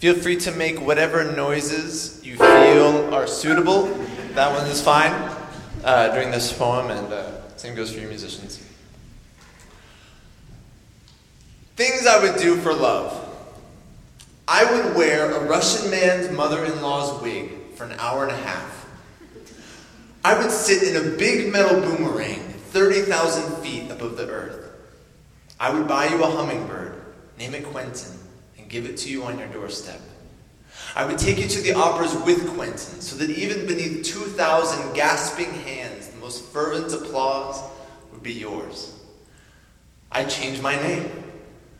Feel free to make whatever noises you feel are suitable. That one is fine uh, during this poem, and uh, same goes for you musicians. Things I would do for love. I would wear a Russian man's mother in law's wig for an hour and a half. I would sit in a big metal boomerang 30,000 feet above the earth. I would buy you a hummingbird, name it Quentin, give it to you on your doorstep. I would take you to the operas with Quentin, so that even beneath 2,000 gasping hands, the most fervent applause would be yours. I'd change my name.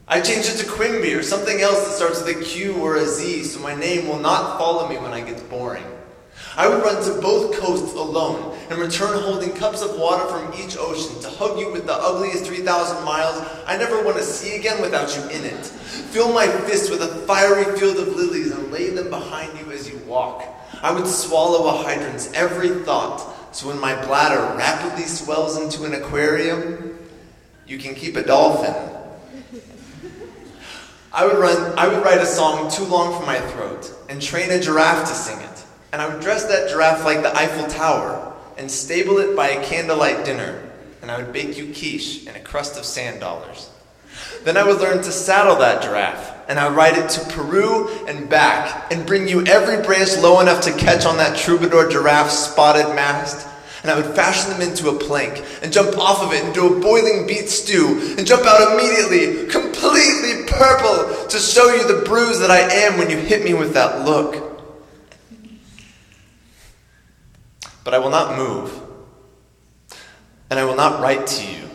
I'd change it to Quimby or something else that starts with a Q or a Z, so my name will not follow me when I get boring. I would run to both coasts alone and return holding cups of water from each ocean to hug you with the ugliest 3,000 miles I never want to see again without you in it. Fill my fists with a fiery field of lilies and lay them behind you as you walk. I would swallow a hydrant's every thought, so when my bladder rapidly swells into an aquarium, you can keep a dolphin. I would run I would write a song too long for my throat and train a giraffe to sing it. And I would dress that giraffe like the Eiffel Tower and stable it by a candlelight dinner. And I would bake you quiche and a crust of sand dollars. Then I would learn to saddle that giraffe, and I would ride it to Peru and back, and bring you every branch low enough to catch on that troubadour giraffe's spotted mast. And I would fashion them into a plank, and jump off of it into a boiling beet stew, and jump out immediately, completely purple, to show you the bruise that I am when you hit me with that look. But I will not move, and I will not write to you,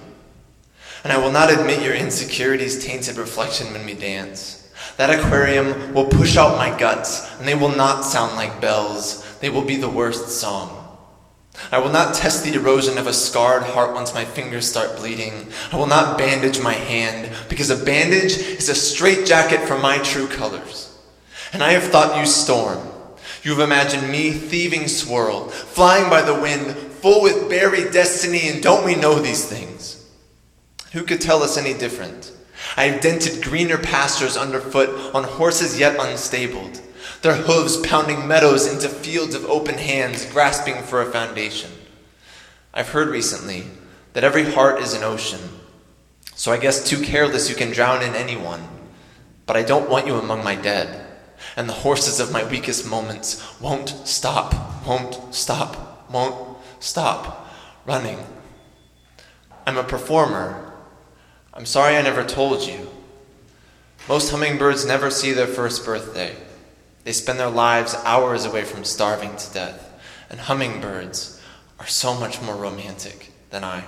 and I will not admit your insecurities' tainted reflection when we dance. That aquarium will push out my guts, and they will not sound like bells. They will be the worst song. I will not test the erosion of a scarred heart once my fingers start bleeding. I will not bandage my hand, because a bandage is a straitjacket for my true colors. And I have thought you storm. You have imagined me thieving swirl, flying by the wind, full with buried destiny, and don't we know these things? Who could tell us any different? I have dented greener pastures underfoot on horses yet unstabled, their hooves pounding meadows into fields of open hands, grasping for a foundation. I've heard recently that every heart is an ocean, so I guess too careless you can drown in anyone. But I don't want you among my dead and the horses of my weakest moments won't stop, won't stop, won't stop running. I'm a performer. I'm sorry I never told you. Most hummingbirds never see their first birthday. They spend their lives hours away from starving to death, and hummingbirds are so much more romantic than I.